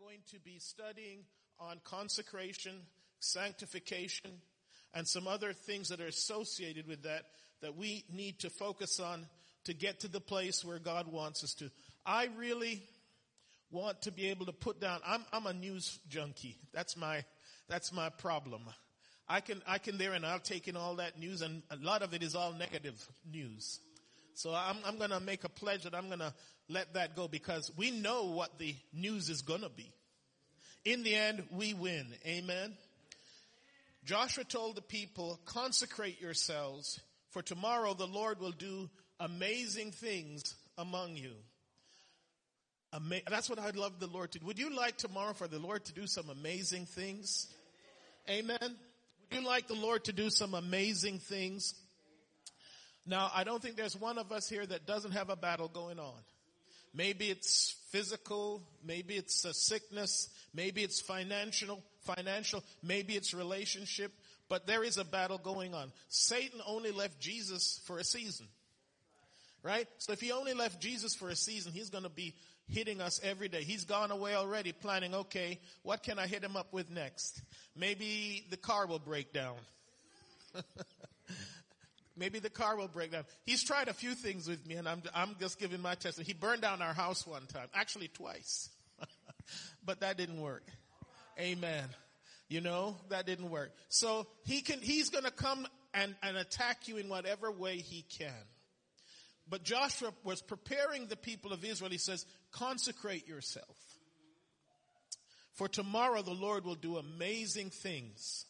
going to be studying on consecration, sanctification, and some other things that are associated with that that we need to focus on to get to the place where God wants us to. I really want to be able to put down, I'm, I'm a news junkie. That's my, that's my problem. I can, I can there and I'll take in all that news and a lot of it is all negative news. So I'm, I'm gonna make a pledge that I'm gonna let that go because we know what the news is gonna be. In the end, we win. Amen. Joshua told the people, consecrate yourselves for tomorrow the Lord will do amazing things among you. Ama- that's what I'd love the Lord to do. Would you like tomorrow for the Lord to do some amazing things? Amen. Would you like the Lord to do some amazing things? Now, I don't think there's one of us here that doesn't have a battle going on. Maybe it's physical, maybe it's a sickness, maybe it's financial, financial, maybe it's relationship, but there is a battle going on. Satan only left Jesus for a season. Right? So if he only left Jesus for a season, he's gonna be hitting us every day. He's gone away already planning, okay, what can I hit him up with next? Maybe the car will break down. Maybe the car will break down. He's tried a few things with me and I'm, I'm just giving my testimony. He burned down our house one time. Actually twice. but that didn't work. Amen. You know, that didn't work. So he can, he's gonna come and, and attack you in whatever way he can. But Joshua was preparing the people of Israel. He says, consecrate yourself. For tomorrow the Lord will do amazing things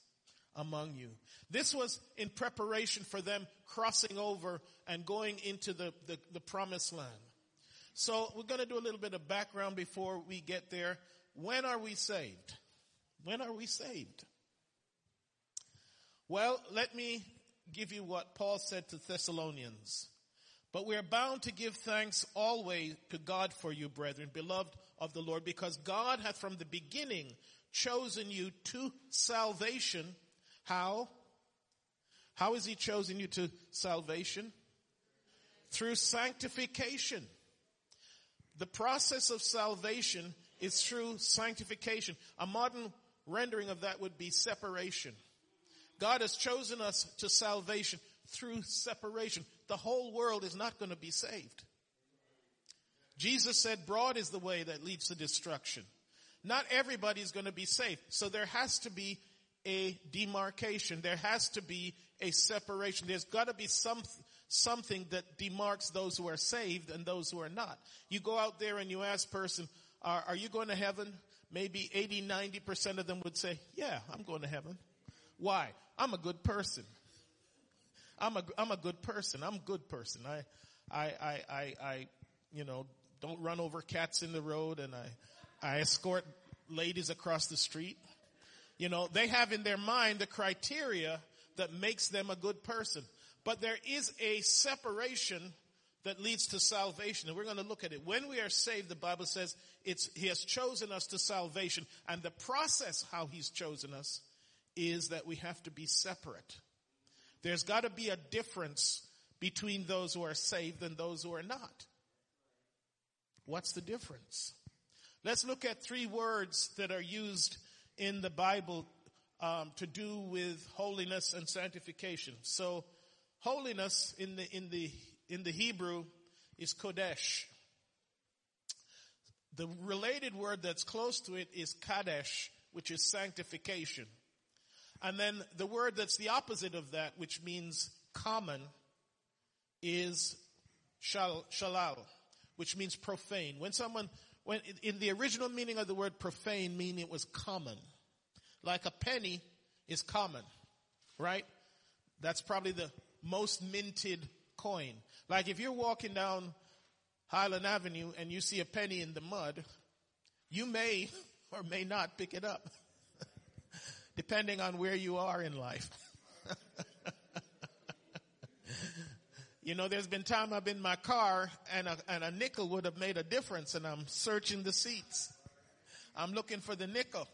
among you. This was in preparation for them crossing over and going into the, the, the promised land. So we're going to do a little bit of background before we get there. When are we saved? When are we saved? Well, let me give you what Paul said to Thessalonians. But we are bound to give thanks always to God for you, brethren, beloved of the Lord, because God hath from the beginning chosen you to salvation how? How has he chosen you to salvation? Through sanctification. The process of salvation is through sanctification. A modern rendering of that would be separation. God has chosen us to salvation through separation. The whole world is not going to be saved. Jesus said broad is the way that leads to destruction. Not everybody is going to be saved. So there has to be a demarcation. There has to be a separation. There's got to be some, something that demarks those who are saved and those who are not. You go out there and you ask person, are, are you going to heaven? Maybe 80, 90% of them would say, yeah, I'm going to heaven. Why? I'm a good person. I'm a, I'm a good person. I'm a good person. I, I, I, I, I, you know, don't run over cats in the road and I, I escort ladies across the street. You know, they have in their mind the criteria that makes them a good person. But there is a separation that leads to salvation. And we're going to look at it. When we are saved, the Bible says it's, He has chosen us to salvation. And the process how He's chosen us is that we have to be separate. There's got to be a difference between those who are saved and those who are not. What's the difference? Let's look at three words that are used in the Bible um, to do with holiness and sanctification. So, holiness in the in the in the Hebrew is kodesh. The related word that's close to it is kadesh, which is sanctification. And then the word that's the opposite of that, which means common, is shal, shalal, which means profane. When someone when in the original meaning of the word profane meaning it was common. Like a penny is common, right? That's probably the most minted coin. Like if you're walking down Highland Avenue and you see a penny in the mud, you may or may not pick it up. Depending on where you are in life. You know, there's been time I've been in my car and a, and a nickel would have made a difference and I'm searching the seats. I'm looking for the nickel.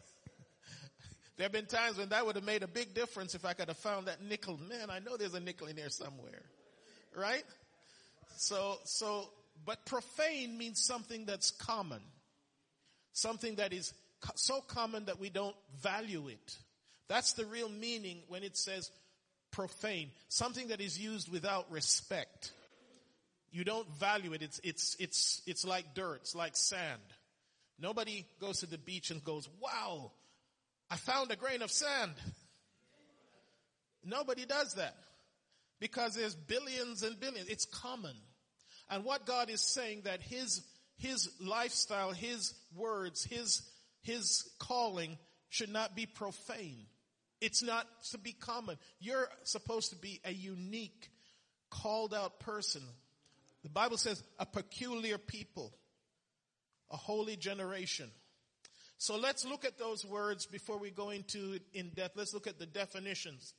there have been times when that would have made a big difference if I could have found that nickel. Man, I know there's a nickel in there somewhere. Right? So, so, but profane means something that's common. Something that is so common that we don't value it. That's the real meaning when it says profane. Something that is used without respect. You don't value it. It's, it's, it's, it's like dirt. It's like sand. Nobody goes to the beach and goes, wow, I found a grain of sand. Nobody does that because there's billions and billions. It's common. And what God is saying that his, his lifestyle, his words, his, his calling should not be profane. It's not to be common. You're supposed to be a unique, called out person. The Bible says a peculiar people, a holy generation. So let's look at those words before we go into it in depth. Let's look at the definitions.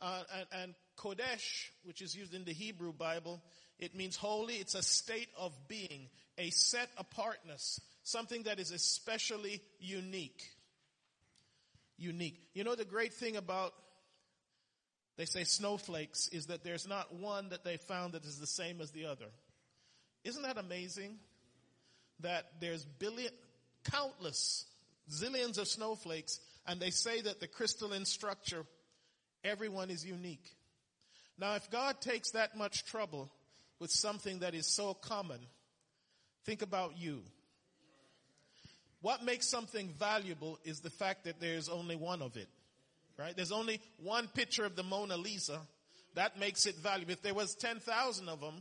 Uh, and, and Kodesh, which is used in the Hebrew Bible, it means holy. It's a state of being, a set apartness, something that is especially unique. Unique. You know the great thing about, they say snowflakes, is that there's not one that they found that is the same as the other. Isn't that amazing? That there's billion, countless, zillions of snowflakes, and they say that the crystalline structure Everyone is unique. Now, if God takes that much trouble with something that is so common, think about you. What makes something valuable is the fact that there's only one of it, right? There's only one picture of the Mona Lisa. That makes it valuable. If there was 10,000 of them,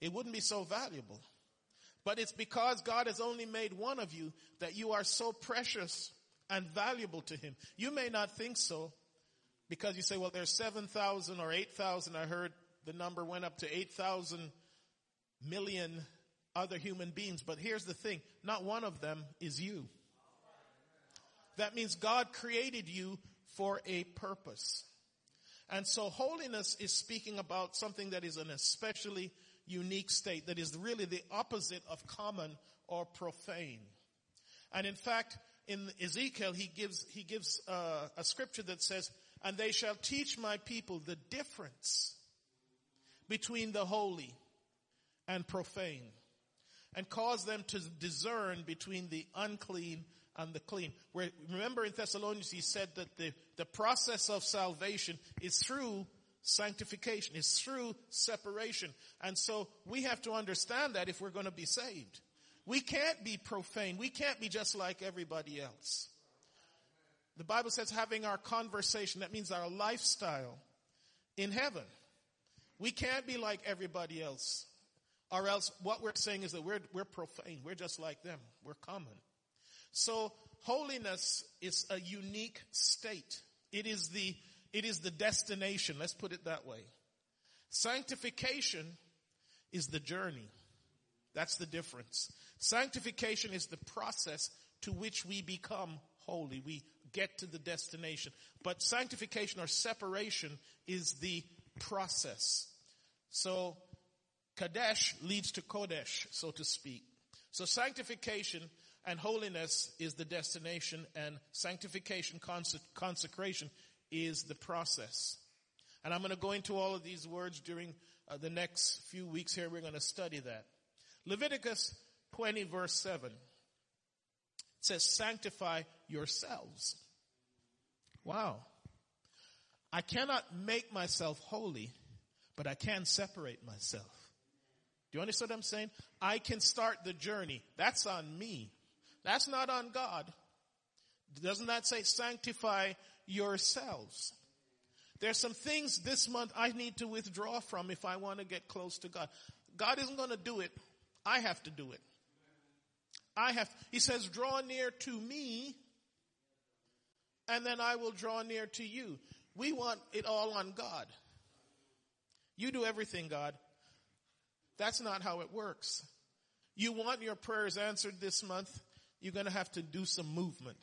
it wouldn't be so valuable. But it's because God has only made one of you that you are so precious and valuable to Him. You may not think so, because you say, well, there's 7,000 or 8,000. I heard the number went up to 8,000 million other human beings. But here's the thing. Not one of them is you. That means God created you for a purpose. And so holiness is speaking about something that is an especially unique state that is really the opposite of common or profane. And in fact, in Ezekiel, he gives, he gives uh, a scripture that says, and they shall teach my people the difference between the holy and profane and cause them to discern between the unclean and the clean. Where, remember in Thessalonians he said that the, the process of salvation is through sanctification, is through separation. And so we have to understand that if we're going to be saved. We can't be profane. We can't be just like everybody else. The Bible says having our conversation, that means our lifestyle in heaven. We can't be like everybody else. Or else what we're saying is that we're, we're profane. We're just like them. We're common. So holiness is a unique state. It is the, it is the destination. Let's put it that way. Sanctification is the journey. That's the difference. Sanctification is the process to which we become holy. We get to the destination. But sanctification or separation is the process. So Kadesh leads to Kodesh, so to speak. So sanctification and holiness is the destination and sanctification, consecration is the process. And I'm going to go into all of these words during uh, the next few weeks here. We're going to study that. Leviticus 20 verse 7 says, sanctify yourselves. Wow. I cannot make myself holy, but I can separate myself. Do you understand what I'm saying? I can start the journey. That's on me. That's not on God. Doesn't that say sanctify yourselves? There's some things this month I need to withdraw from if I want to get close to God. God isn't going to do it. I have to do it. I have, he says, draw near to me and then I will draw near to you. We want it all on God. You do everything, God. That's not how it works. You want your prayers answered this month, you're going to have to do some movement.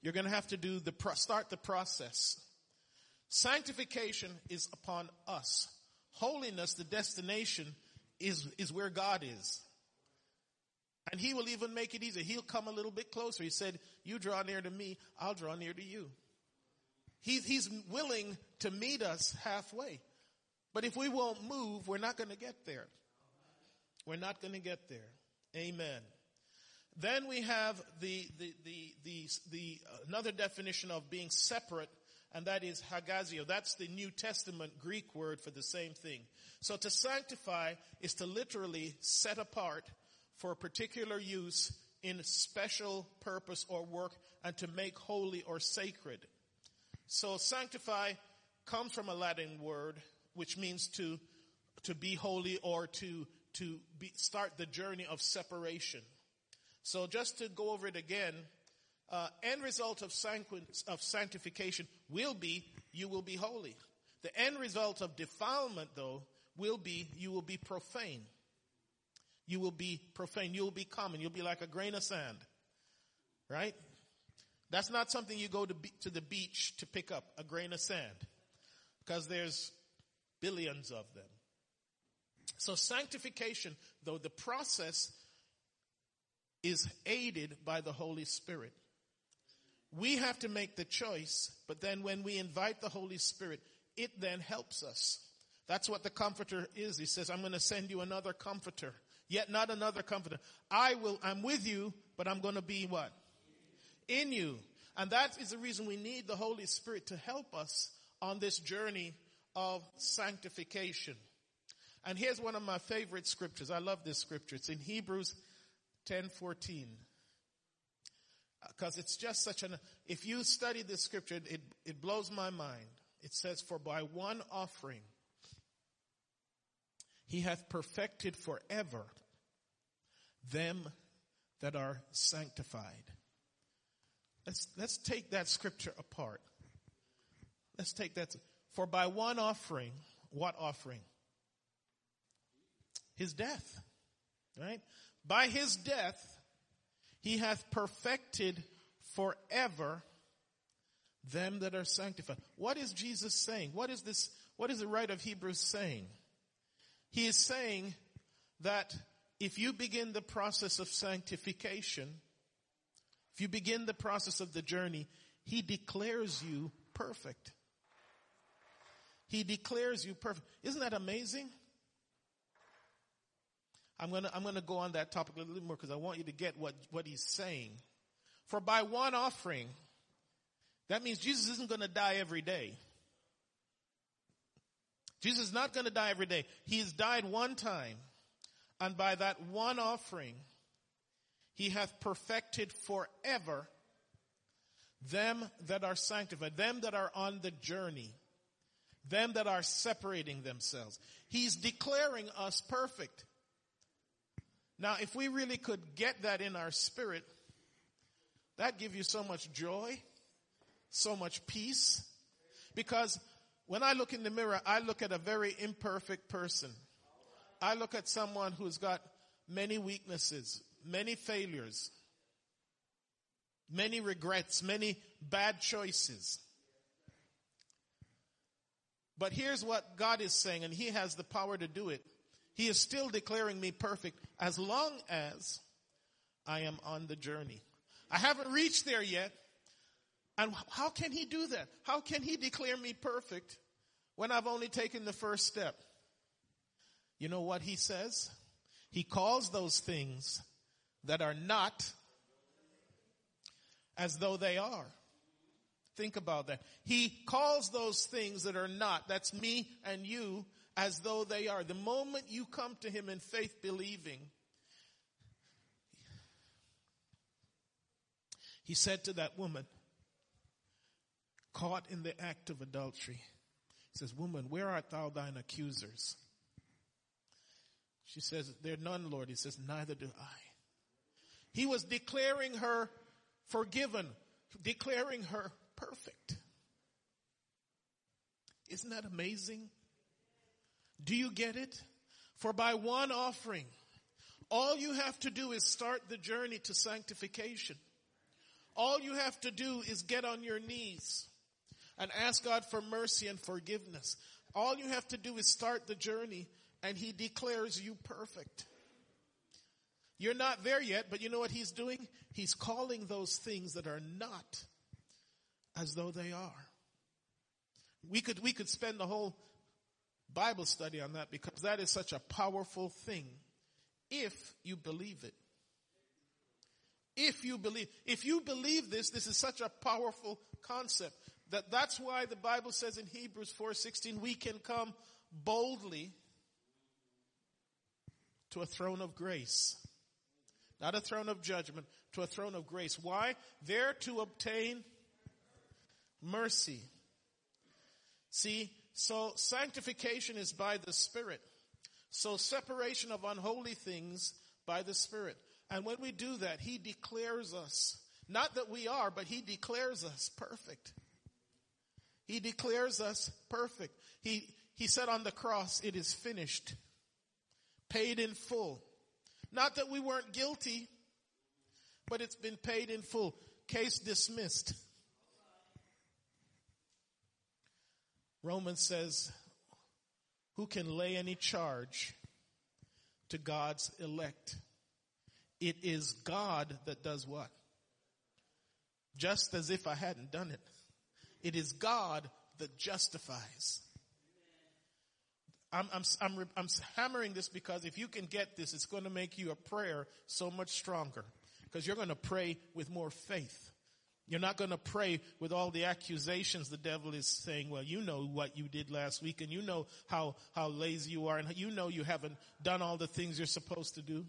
You're going to have to do the pro- start the process. Sanctification is upon us. Holiness, the destination, is is where God is. And he will even make it easier. He'll come a little bit closer. He said, you draw near to me, I'll draw near to you. He, he's willing to meet us halfway. But if we won't move, we're not going to get there. We're not going to get there. Amen. Then we have the, the, the, the, the, another definition of being separate, and that is hagiazo. That's the New Testament Greek word for the same thing. So to sanctify is to literally set apart for a particular use in special purpose or work and to make holy or sacred. So sanctify comes from a Latin word which means to to be holy or to to be, start the journey of separation. So just to go over it again, uh, end result of, of sanctification will be you will be holy. The end result of defilement, though, will be you will be profane. You will be profane. You will be common. You'll be like a grain of sand. Right? That's not something you go to, be, to the beach to pick up, a grain of sand. Because there's billions of them. So sanctification, though the process is aided by the Holy Spirit. We have to make the choice, but then when we invite the Holy Spirit, it then helps us. That's what the comforter is. He says, I'm going to send you another comforter. Yet not another comforter. I will, I'm with you, but I'm going to be what? In you. And that is the reason we need the Holy Spirit to help us on this journey of sanctification. And here's one of my favorite scriptures. I love this scripture. It's in Hebrews 10:14. Because uh, it's just such an, if you study this scripture, it, it blows my mind. It says, for by one offering, he hath perfected forever them that are sanctified. Let's, let's take that scripture apart. Let's take that. For by one offering, what offering? His death. Right? By his death, he hath perfected forever them that are sanctified. What is Jesus saying? What is this, what is the writer of Hebrews saying? He is saying that if you begin the process of sanctification, if you begin the process of the journey, he declares you perfect. He declares you perfect. Isn't that amazing? I'm gonna, I'm gonna go on that topic a little more because I want you to get what, what he's saying. For by one offering, that means Jesus isn't gonna die every day. Jesus is not gonna die every day. He's died one time. And by that one offering, he hath perfected forever them that are sanctified, them that are on the journey, them that are separating themselves. He's declaring us perfect. Now, if we really could get that in our spirit, that give you so much joy, so much peace. Because when I look in the mirror, I look at a very imperfect person. I look at someone who's got many weaknesses, many failures, many regrets, many bad choices. But here's what God is saying, and He has the power to do it. He is still declaring me perfect as long as I am on the journey. I haven't reached there yet. And how can he do that? How can he declare me perfect when I've only taken the first step? You know what he says? He calls those things that are not as though they are. Think about that. He calls those things that are not, that's me and you, as though they are. The moment you come to Him in faith believing, He said to that woman, caught in the act of adultery, He says, Woman, where art thou thine accusers? She says, There are none, Lord. He says, Neither do I. He was declaring her forgiven, declaring her perfect. Isn't that amazing? Do you get it? For by one offering, all you have to do is start the journey to sanctification. All you have to do is get on your knees and ask God for mercy and forgiveness. All you have to do is start the journey and He declares you perfect. You're not there yet, but you know what He's doing? He's calling those things that are not as though they are. We could, we could spend the whole Bible study on that because that is such a powerful thing if you believe it. If you believe, if you believe this, this is such a powerful concept that that's why the Bible says in Hebrews 4:16 we can come boldly to a throne of grace. Not a throne of judgment, to a throne of grace. Why? There to obtain mercy. See, so sanctification is by the Spirit. So separation of unholy things by the Spirit. And when we do that, He declares us, not that we are, but He declares us perfect. He declares us perfect. He, he said on the cross, it is finished. Paid in full. Not that we weren't guilty, but it's been paid in full. Case dismissed. Romans says, who can lay any charge to God's elect? It is God that does what? Just as if I hadn't done it. It is God that justifies. I'm, I'm, I'm, I'm hammering this because if you can get this, it's going to make you a prayer so much stronger. Because you're going to pray with more faith. You're not going to pray with all the accusations the devil is saying, well, you know what you did last week and you know how, how lazy you are and you know you haven't done all the things you're supposed to do.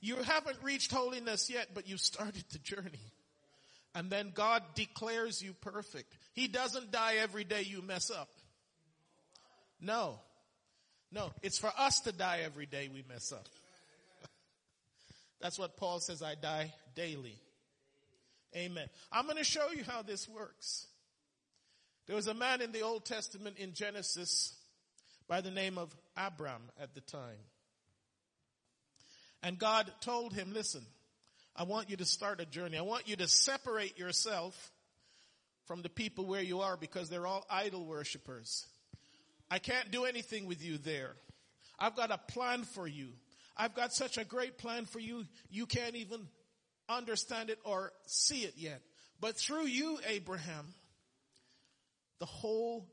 You haven't reached holiness yet, but you started the journey. And then God declares you perfect. He doesn't die every day you mess up. No. No, it's for us to die every day we mess up. That's what Paul says, I die daily. Amen. I'm going to show you how this works. There was a man in the Old Testament in Genesis by the name of Abram at the time. And God told him, listen, I want you to start a journey. I want you to separate yourself from the people where you are because they're all idol worshippers. I can't do anything with you there. I've got a plan for you. I've got such a great plan for you, you can't even understand it or see it yet. But through you, Abraham, the whole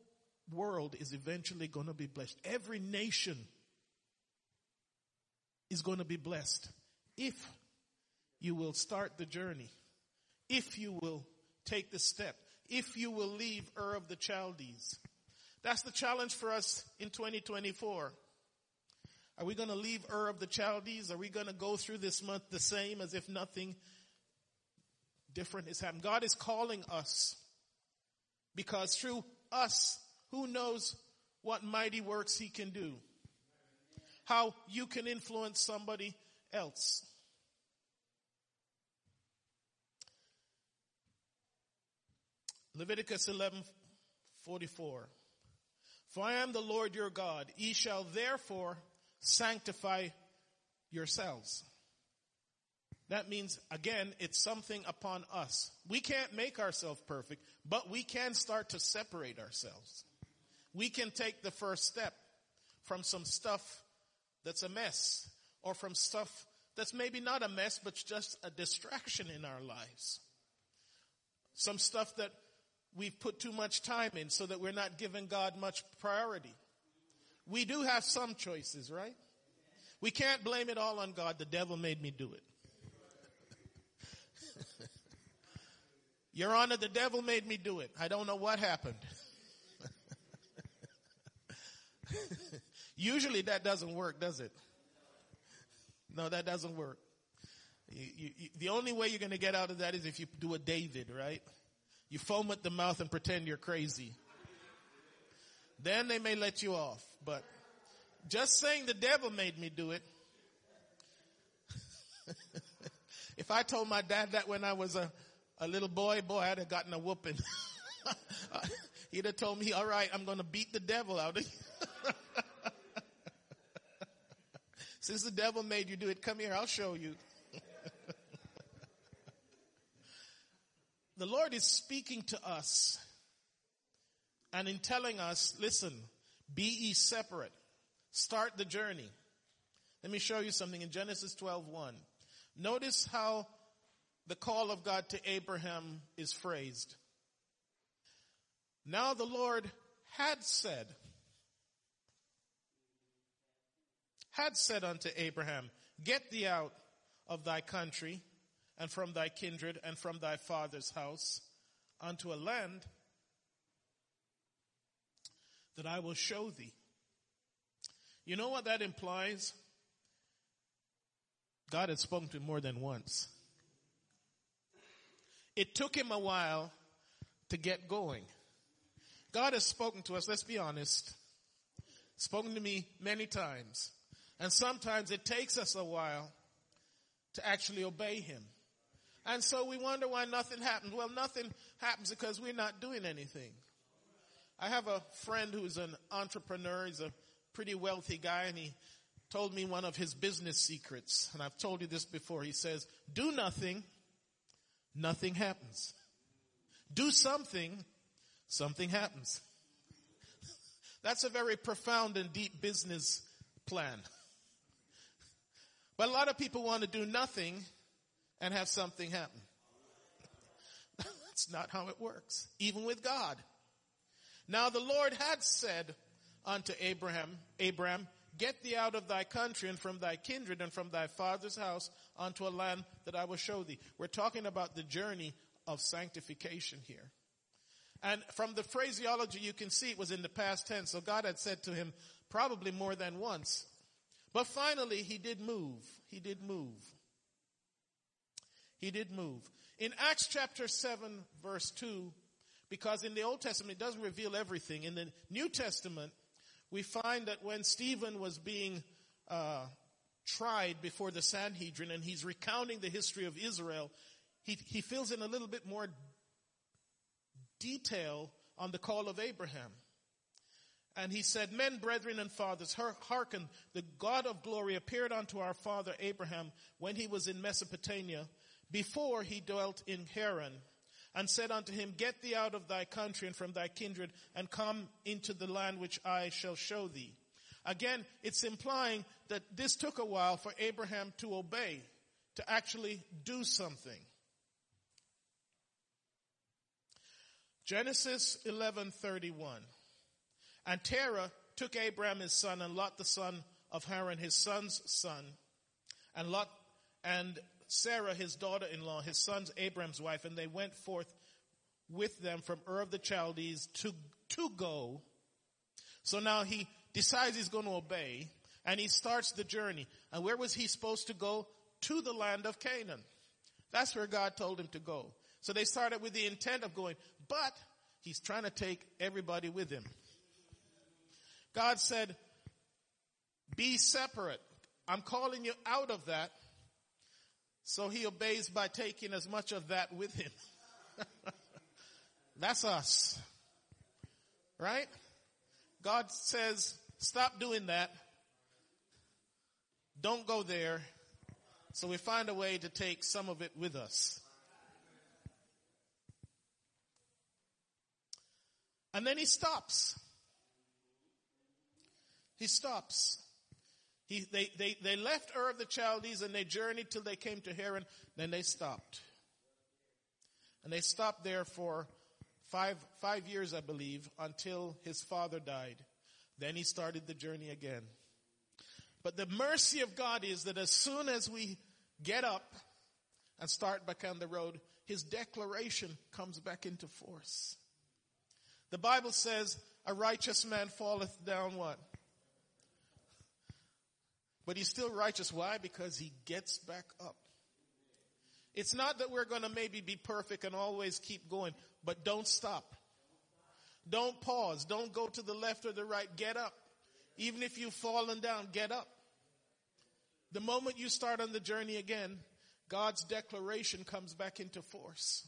world is eventually going to be blessed. Every nation is going to be blessed if you will start the journey, if you will take the step, if you will leave Ur of the Chaldees. That's the challenge for us in 2024. Are we going to leave Ur of the Chaldees? Are we going to go through this month the same as if nothing different is happening? God is calling us because through us, who knows what mighty works he can do? How you can influence somebody else. Leviticus 11, 44. For I am the Lord your God. Ye shall therefore sanctify yourselves. That means, again, it's something upon us. We can't make ourselves perfect, but we can start to separate ourselves. We can take the first step from some stuff that's a mess, or from stuff that's maybe not a mess, but just a distraction in our lives. Some stuff that we've put too much time in so that we're not giving God much priority. We do have some choices, right? We can't blame it all on God. The devil made me do it. Your Honor, the devil made me do it. I don't know what happened. Usually that doesn't work, does it? No, that doesn't work. You, you, you, the only way you're going to get out of that is if you do a David, right? You foam at the mouth and pretend you're crazy. Then they may let you off. But just saying the devil made me do it. if I told my dad that when I was a, a little boy, boy, I'd have gotten a whooping. He'd have told me, all right, I'm going to beat the devil out of you. Since the devil made you do it, come here, I'll show you. the Lord is speaking to us and in telling us, listen, be ye separate. Start the journey. Let me show you something in Genesis 12:1. Notice how the call of God to Abraham is phrased. Now the Lord had said, had said unto Abraham, get thee out of thy country and from thy kindred and from thy father's house unto a land that I will show thee. You know what that implies? God had spoken to him more than once. It took him a while to get going. God has spoken to us, let's be honest, spoken to me many times. And sometimes it takes us a while to actually obey him. And so we wonder why nothing happens. Well, nothing happens because we're not doing anything. I have a friend who's an entrepreneur. He's a pretty wealthy guy and he told me one of his business secrets. And I've told you this before. He says, do nothing, nothing happens. Do something, something happens. That's a very profound and deep business plan. But a lot of people want to do nothing and have something happen. That's not how it works, even with God. Now the Lord had said unto Abraham, Abraham, get thee out of thy country and from thy kindred and from thy father's house unto a land that I will show thee. We're talking about the journey of sanctification here. And from the phraseology, you can see it was in the past tense. So God had said to him probably more than once. But finally, he did move. He did move. He did move. In Acts chapter 7 verse 2, because in the Old Testament it doesn't reveal everything. In the New Testament, we find that when Stephen was being uh, tried before the Sanhedrin and he's recounting the history of Israel, he, he fills in a little bit more detail on the call of Abraham. And he said, Men, brethren, and fathers, hearken, the God of glory appeared unto our father Abraham when he was in Mesopotamia, before he dwelt in Haran, and said unto him, Get thee out of thy country and from thy kindred, and come into the land which I shall show thee. Again, it's implying that this took a while for Abraham to obey, to actually do something. Genesis 11:31. And Terah took Abraham his son and Lot the son of Haran his son's son and Lot and Sarah his daughter-in-law his son's Abraham's wife and they went forth with them from Ur of the Chaldees to to go. So now he decides he's going to obey and he starts the journey. And where was he supposed to go? To the land of Canaan. That's where God told him to go. So they started with the intent of going, but he's trying to take everybody with him. God said, be separate. I'm calling you out of that. So he obeys by taking as much of that with him. That's us. Right? God says, stop doing that. Don't go there. So we find a way to take some of it with us. And then he stops. He stops. He, they, they, they left Ur of the Chaldees and they journeyed till they came to Haran. Then they stopped. And they stopped there for five, five years, I believe, until his father died. Then he started the journey again. But the mercy of God is that as soon as we get up and start back on the road, his declaration comes back into force. The Bible says, a righteous man falleth down what? But he's still righteous. Why? Because he gets back up. It's not that we're going to maybe be perfect and always keep going, but don't stop. Don't pause. Don't go to the left or the right. Get up. Even if you've fallen down, get up. The moment you start on the journey again, God's declaration comes back into force.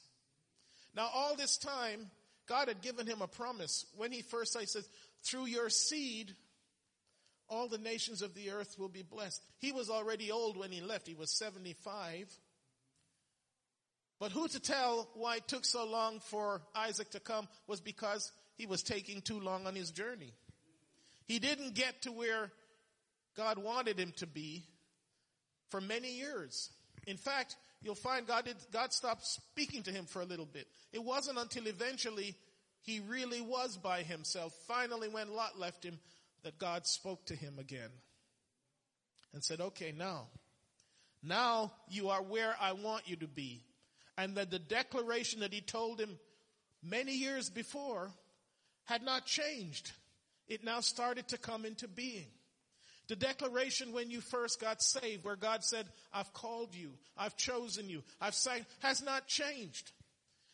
Now all this time, God had given him a promise. When he first said, he says, through your seed, all the nations of the earth will be blessed. He was already old when he left. He was 75. But who to tell why it took so long for Isaac to come was because he was taking too long on his journey. He didn't get to where God wanted him to be for many years. In fact, you'll find God did, God stopped speaking to him for a little bit. It wasn't until eventually he really was by himself, finally when Lot left him, that God spoke to him again and said, okay, now, Now you are where I want you to be. And that the declaration that he told him many years before had not changed. It now started to come into being. The declaration when you first got saved, where God said, I've called you, I've chosen you, I've sang, has not changed.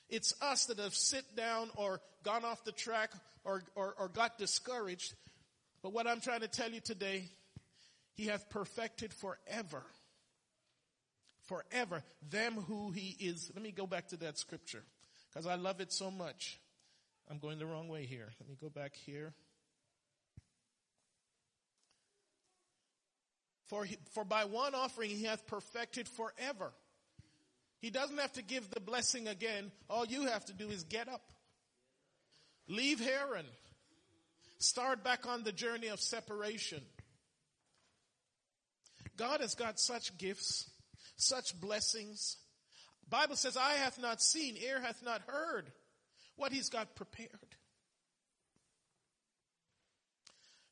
It's us that have sit down or gone off the track or, or, or got discouraged. But what I'm trying to tell you today, He hath perfected forever. Forever them who He is. Let me go back to that scripture because I love it so much. I'm going the wrong way here. Let me go back here. For, he, for by one offering he hath perfected forever. He doesn't have to give the blessing again. All you have to do is get up. Leave Haran. Start back on the journey of separation. God has got such gifts, such blessings. Bible says, eye hath not seen, ear hath not heard what he's got prepared.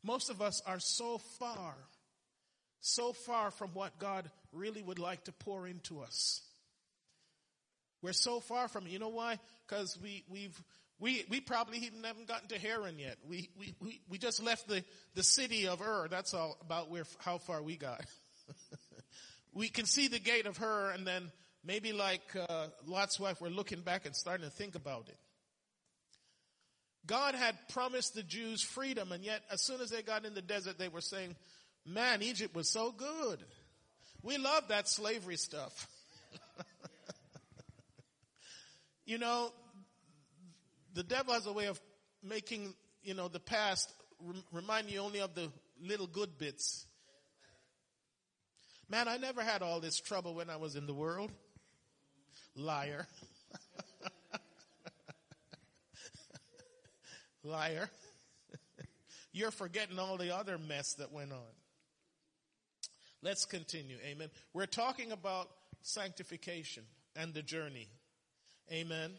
Most of us are so far, so far from what God really would like to pour into us. We're so far from it. You know why? Because we, we've, we, we probably haven't gotten to Haran yet. We, we, we, we just left the, the city of Ur. That's all about where, how far we got. we can see the gate of Ur and then maybe like, uh, Lot's wife, we're looking back and starting to think about it. God had promised the Jews freedom and yet as soon as they got in the desert, they were saying, man, Egypt was so good. We love that slavery stuff. you know, the devil has a way of making, you know, the past remind you only of the little good bits. Man, I never had all this trouble when I was in the world. Liar. Liar. You're forgetting all the other mess that went on. Let's continue. Amen. We're talking about sanctification and the journey. Amen.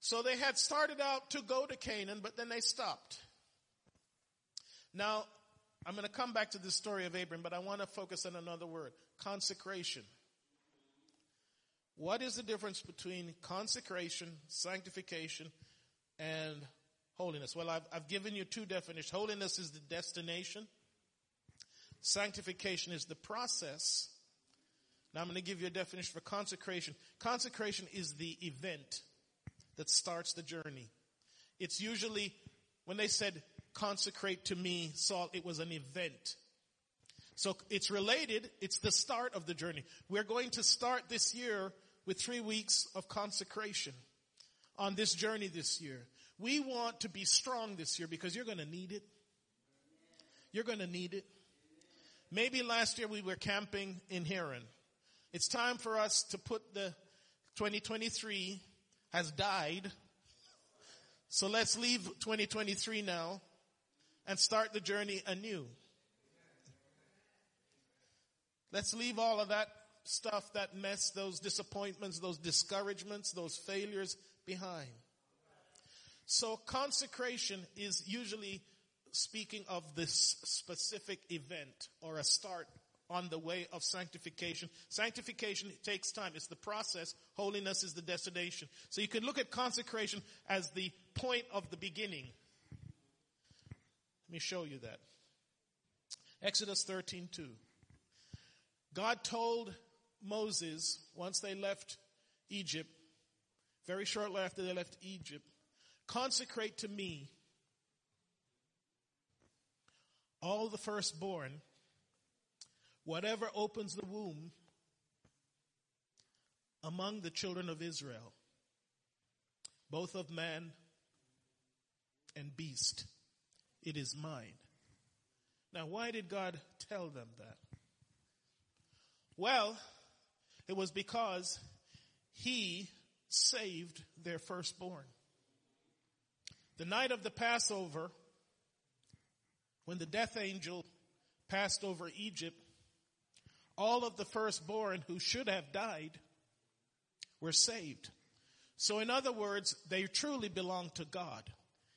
So they had started out to go to Canaan, but then they stopped. Now, I'm going to come back to the story of Abram, but I want to focus on another word. Consecration. What is the difference between consecration, sanctification, and holiness? Well, I've, I've given you two definitions. Holiness is the destination. Sanctification is the process. Now I'm going to give you a definition for consecration. Consecration is the event that starts the journey. It's usually, when they said consecrate to me, Saul, it was an event. So it's related. It's the start of the journey. We're going to start this year with three weeks of consecration on this journey this year. We want to be strong this year because you're going to need it. You're going to need it. Maybe last year we were camping in Haran. It's time for us to put the 2023 has died. So let's leave 2023 now and start the journey anew. Let's leave all of that stuff, that mess, those disappointments, those discouragements, those failures behind. So consecration is usually speaking of this specific event or a start on the way of sanctification. Sanctification takes time. It's the process. Holiness is the destination. So you can look at consecration as the point of the beginning. Let me show you that. Exodus 13, 2. God told Moses once they left Egypt, very shortly after they left Egypt, consecrate to me all the firstborn, whatever opens the womb among the children of Israel, both of man and beast, it is mine. Now, why did God tell them that? Well, it was because he saved their firstborn. The night of the Passover, when the death angel passed over Egypt, all of the firstborn who should have died were saved. So in other words, they truly belonged to God.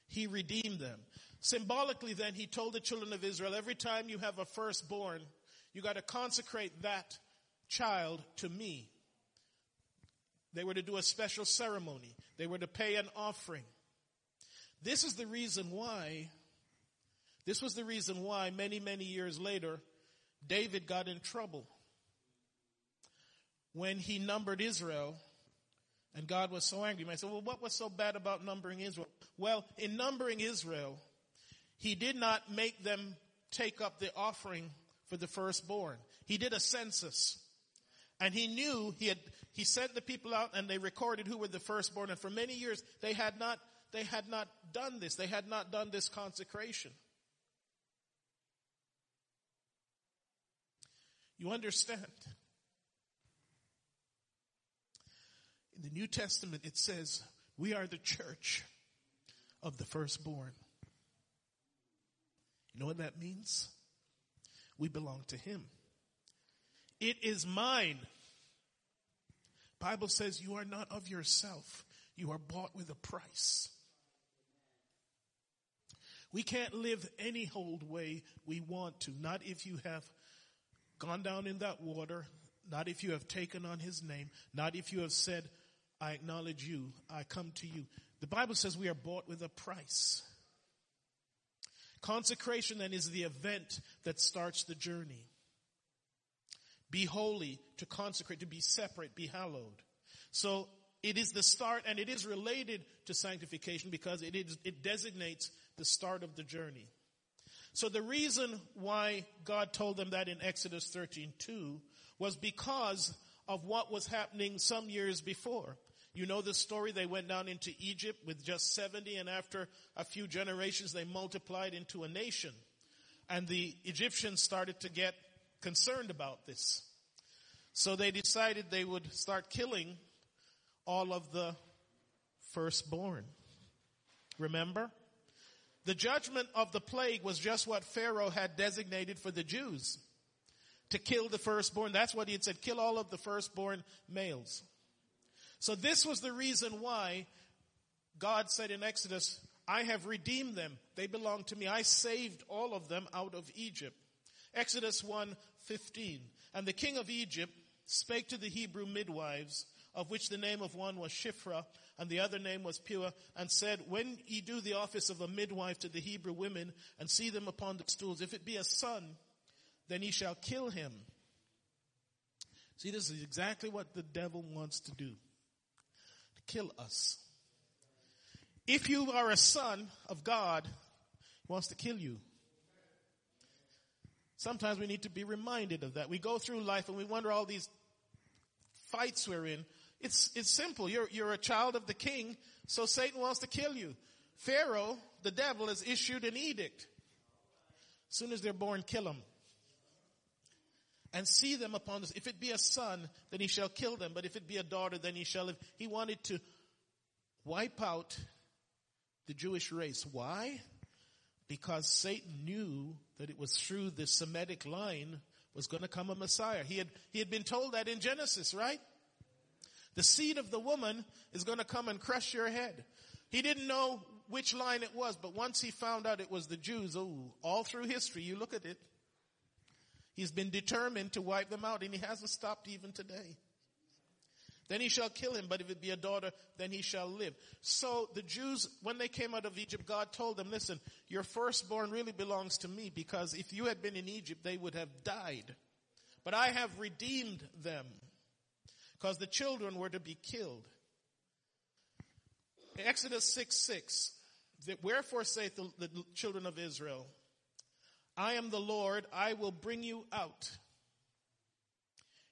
He redeemed them. Symbolically then, he told the children of Israel, every time you have a firstborn, You got to consecrate that child to me. They were to do a special ceremony. They were to pay an offering. This is the reason why, this was the reason why many, many years later, David got in trouble. When he numbered Israel, and God was so angry. You might say, well, what was so bad about numbering Israel? Well, in numbering Israel, he did not make them take up the offering for the firstborn. He did a census. And he knew he had, he sent the people out and they recorded who were the firstborn. And for many years, they had not, they had not done this. They had not done this consecration. You understand? In the New Testament, it says, we are the church of the firstborn. You know what that means? We belong to Him. It is mine. Bible says you are not of yourself. You are bought with a price. We can't live any old way we want to. Not if you have gone down in that water. Not if you have taken on his name. Not if you have said, I acknowledge you. I come to you. The Bible says we are bought with a price. Consecration then is the event that starts the journey. Be holy, to consecrate, to be separate, be hallowed. So it is the start and it is related to sanctification because it, is, it designates the start of the journey. So the reason why God told them that in Exodus 13, 2 was because of what was happening some years before. You know the story. They went down into Egypt with just 70 and after a few generations they multiplied into a nation. And the Egyptians started to get concerned about this. So they decided they would start killing all of the firstborn. Remember? The judgment of the plague was just what Pharaoh had designated for the Jews. To kill the firstborn. That's what he had said. Kill all of the firstborn males. So this was the reason why God said in Exodus, I have redeemed them. They belong to me. I saved all of them out of Egypt. Exodus 1, 15. And the king of Egypt spake to the Hebrew midwives, of which the name of one was Shiphrah, and the other name was Puah, and said, When ye do the office of a midwife to the Hebrew women, and see them upon the stools, if it be a son, then ye shall kill him. See, this is exactly what the devil wants to do. To kill us. If you are a son of God, he wants to kill you. Sometimes we need to be reminded of that. We go through life and we wonder all these fights we're in. It's, it's simple. You're, you're a child of the king, so Satan wants to kill you. Pharaoh, the devil, has issued an edict. As soon as they're born, kill them. And see them upon this. If it be a son, then he shall kill them. But if it be a daughter, then he shall live. He wanted to wipe out the Jewish race. Why? Because Satan knew that it was through the Semitic line was going to come a Messiah. He had, he had been told that in Genesis, right? The seed of the woman is going to come and crush your head. He didn't know which line it was, but once he found out it was the Jews, oh, all through history, you look at it, he's been determined to wipe them out and he hasn't stopped even today. Then he shall kill him, but if it be a daughter, then he shall live. So the Jews, when they came out of Egypt, God told them, listen, your firstborn really belongs to me because if you had been in Egypt, they would have died. But I have redeemed them because the children were to be killed. In Exodus 6, 6. Wherefore saith the, the children of Israel, I am the Lord, I will bring you out.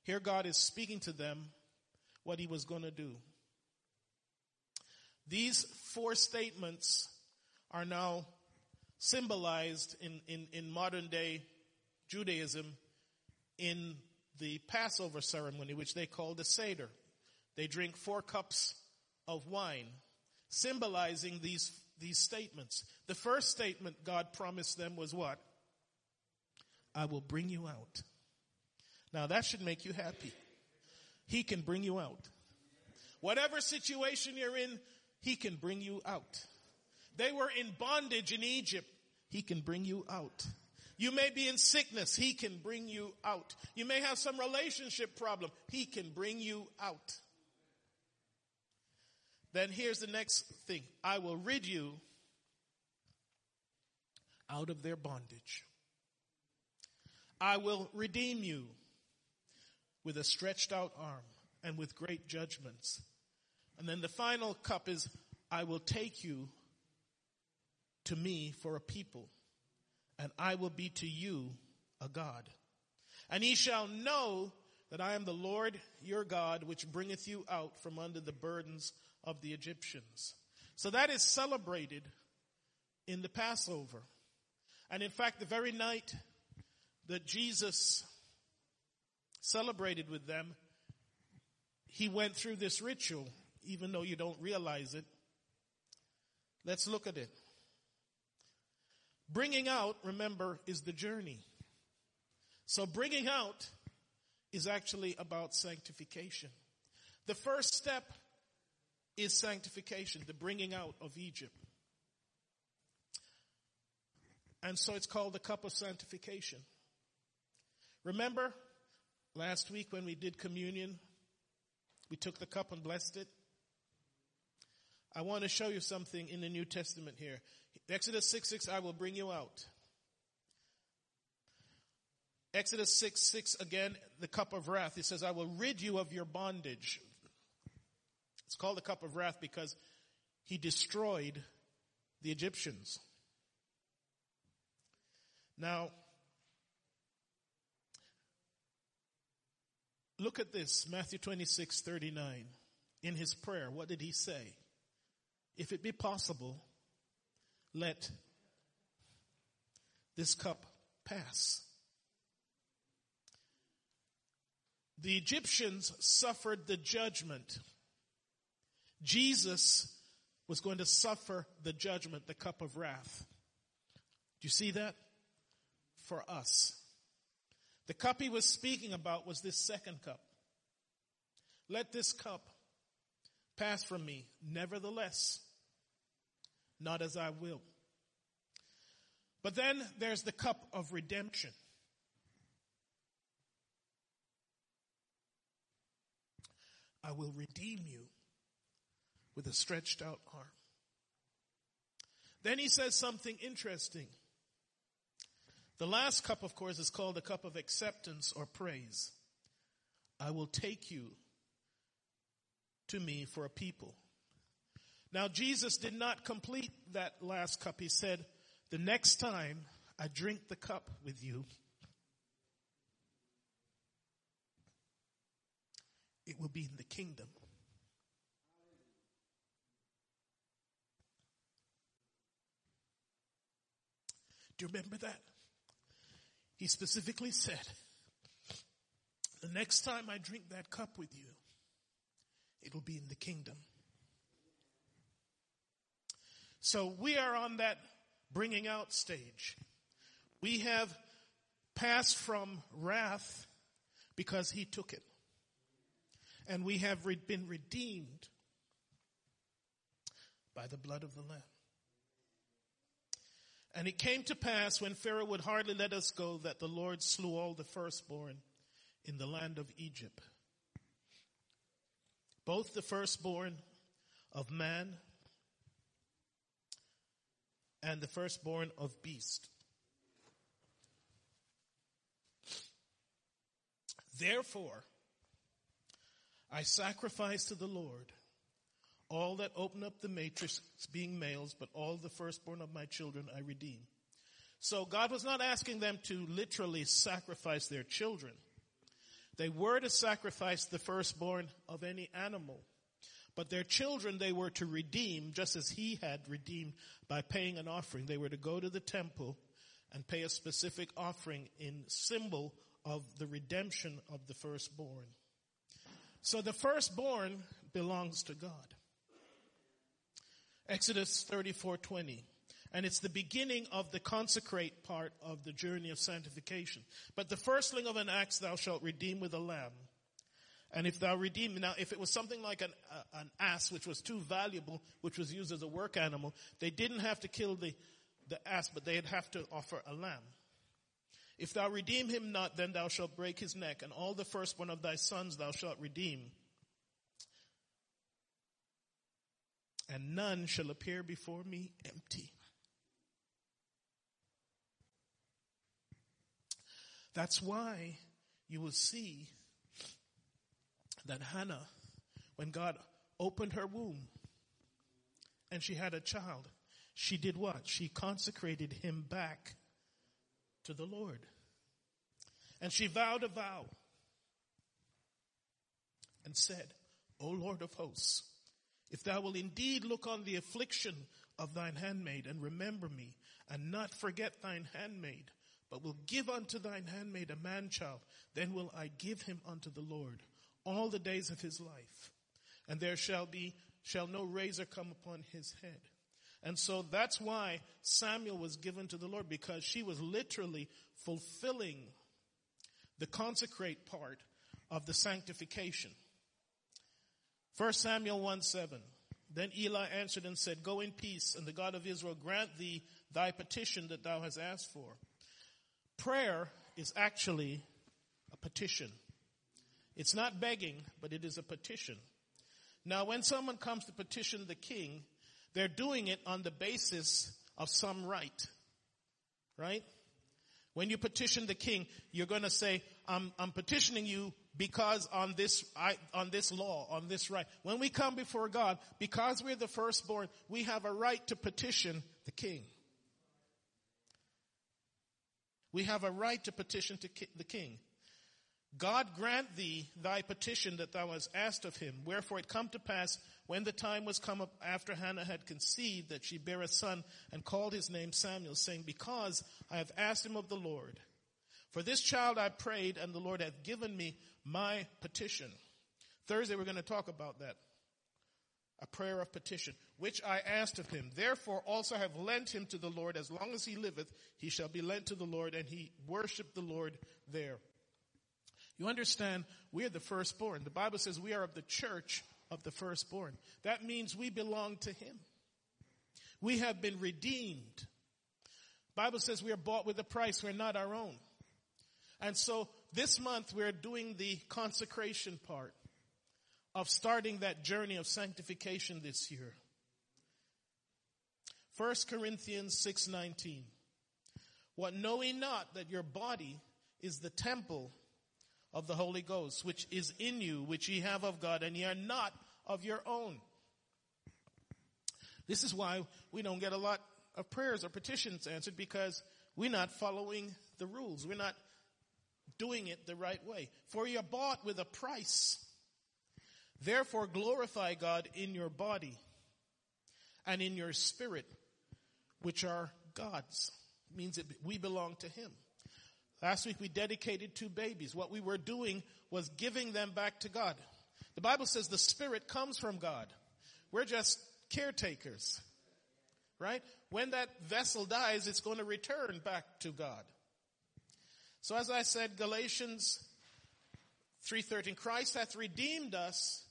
Here God is speaking to them what he was going to do. These four statements are now symbolized in, in, in modern day Judaism in the Passover ceremony, which they call the Seder. They drink four cups of wine, symbolizing these, these statements. The first statement God promised them was what? I will bring you out. Now that should make you happy. He can bring you out. Whatever situation you're in, He can bring you out. They were in bondage in Egypt. He can bring you out. You may be in sickness. He can bring you out. You may have some relationship problem. He can bring you out. Then here's the next thing. I will rid you out of their bondage. I will redeem you with a stretched out arm and with great judgments. And then the final cup is, I will take you to me for a people and I will be to you a God. And ye shall know that I am the Lord your God, which bringeth you out from under the burdens of the Egyptians. So that is celebrated in the Passover. And in fact, the very night that Jesus celebrated with them, he went through this ritual, even though you don't realize it. Let's look at it. Bringing out, remember, is the journey. So bringing out is actually about sanctification. The first step is sanctification, the bringing out of Egypt. And so it's called the cup of sanctification. Remember last week when we did communion, we took the cup and blessed it? I want to show you something in the New Testament here. Exodus 6 6, I will bring you out. Exodus 6 6 again, the cup of wrath. He says, I will rid you of your bondage. It's called the cup of wrath because he destroyed the Egyptians. Now, look at this, Matthew 26, 39. In his prayer, what did he say? If it be possible, let this cup pass. The Egyptians suffered the judgment. Jesus was going to suffer the judgment, the cup of wrath. Do you see that? For us. The cup he was speaking about was this second cup. Let this cup pass from me. Nevertheless, not as I will. But then there's the cup of redemption. I will redeem you with a stretched out arm. Then he says something interesting. The last cup, of course, is called the cup of acceptance or praise. I will take you to me for a people. Now Jesus did not complete that last cup. He said, the next time I drink the cup with you, it will be in the kingdom. Do you remember that? He specifically said, the next time I drink that cup with you, it'll be in the kingdom. So we are on that bringing out stage. We have passed from wrath because he took it. And we have been redeemed by the blood of the Lamb. And it came to pass when Pharaoh would hardly let us go that the Lord slew all the firstborn in the land of Egypt. Both the firstborn of man and the firstborn of beast. Therefore, I sacrifice to the Lord all that open up the matrix being males, but all the firstborn of my children I redeem. So God was not asking them to literally sacrifice their children. They were to sacrifice the firstborn of any animal. But their children they were to redeem just as he had redeemed by paying an offering. They were to go to the temple and pay a specific offering in symbol of the redemption of the firstborn. So the firstborn belongs to God. Exodus 34:20. And it's the beginning of the consecrate part of the journey of sanctification. But the firstling of an axe thou shalt redeem with a lamb. And if thou redeem, now if it was something like an, uh, an ass, which was too valuable, which was used as a work animal, they didn't have to kill the, the ass, but they'd have to offer a lamb. If thou redeem him not, then thou shalt break his neck, and all the firstborn of thy sons thou shalt redeem. And none shall appear before me empty. That's why you will see that Hannah, when God opened her womb and she had a child, she did what? She consecrated him back to the Lord. And she vowed a vow and said, O Lord of hosts, if thou will indeed look on the affliction of thine handmaid and remember me and not forget thine handmaid, but will give unto thine handmaid a man child, then will I give him unto the Lord all the days of his life. And there shall be, shall no razor come upon his head. And so that's why Samuel was given to the Lord because she was literally fulfilling the consecrate part of the sanctification. First Samuel 1 7. Then Eli answered and said, Go in peace, and the God of Israel grant thee thy petition that thou hast asked for. Prayer is actually a petition. It's not begging, but it is a petition. Now, when someone comes to petition the king, they're doing it on the basis of some right. Right? When you petition the king, you're going to say, I'm, I'm petitioning you because on this, I, on this law, on this right. When we come before God, because we're the firstborn, we have a right to petition the king. We have a right to petition to ki- the king. God grant thee thy petition that thou hast asked of him. Wherefore it come to pass when the time was come up after Hannah had conceived that she bare a son and called his name Samuel saying, because I have asked him of the Lord. For this child I prayed and the Lord hath given me my petition. Thursday we're going to talk about that. A prayer of petition, which I asked of him. Therefore also I have lent him to the Lord as long as he liveth, he shall be lent to the Lord and he worshiped the Lord there. You understand, we are the firstborn. The Bible says we are of the church of the firstborn. That means we belong to Him. We have been redeemed. Bible says we are bought with a price. We're not our own. And so this month we're doing the consecration part of starting that journey of sanctification this year. 1 Corinthians 6:19 What know ye not that your body is the temple of the Holy Ghost, which is in you, which ye have of God, and ye are not of your own. This is why we don't get a lot of prayers or petitions answered because we're not following the rules. We're not doing it the right way. For you're bought with a price. Therefore glorify God in your body and in your spirit, which are God's. It means that we belong to Him. Last week we dedicated two babies. What we were doing was giving them back to God. The Bible says the Spirit comes from God. We're just caretakers. Right? When that vessel dies, it's going to return back to God. So as I said, Galatians 3.13, Christ hath redeemed us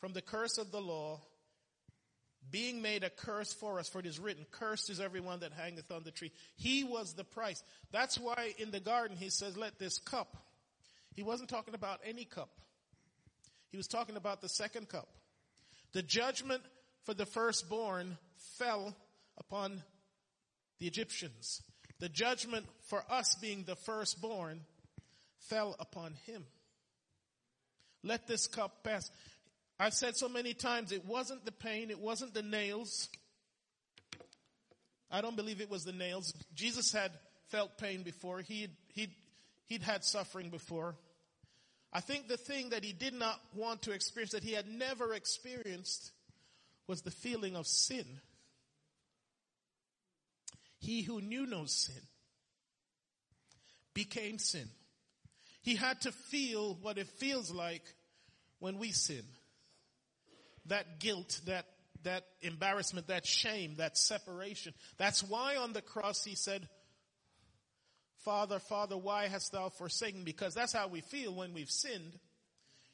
from the curse of the law, being made a curse for us, for it is written, cursed is everyone that hangeth on the tree. He was the price. That's why in the garden he says, let this cup. He wasn't talking about any cup. He was talking about the second cup. The judgment for the firstborn fell upon the Egyptians. The judgment for us being the firstborn fell upon him. Let this cup pass. I've said so many times, it wasn't the pain, it wasn't the nails. I don't believe it was the nails. Jesus had felt pain before. He'd, he'd, he'd had suffering before. I think the thing that he did not want to experience, that he had never experienced, was the feeling of sin. He who knew no sin became sin. He had to feel what it feels like when we sin that guilt, that, that embarrassment, that shame, that separation. That's why on the cross he said, Father, Father, why hast thou forsaken? Because that's how we feel when we've sinned.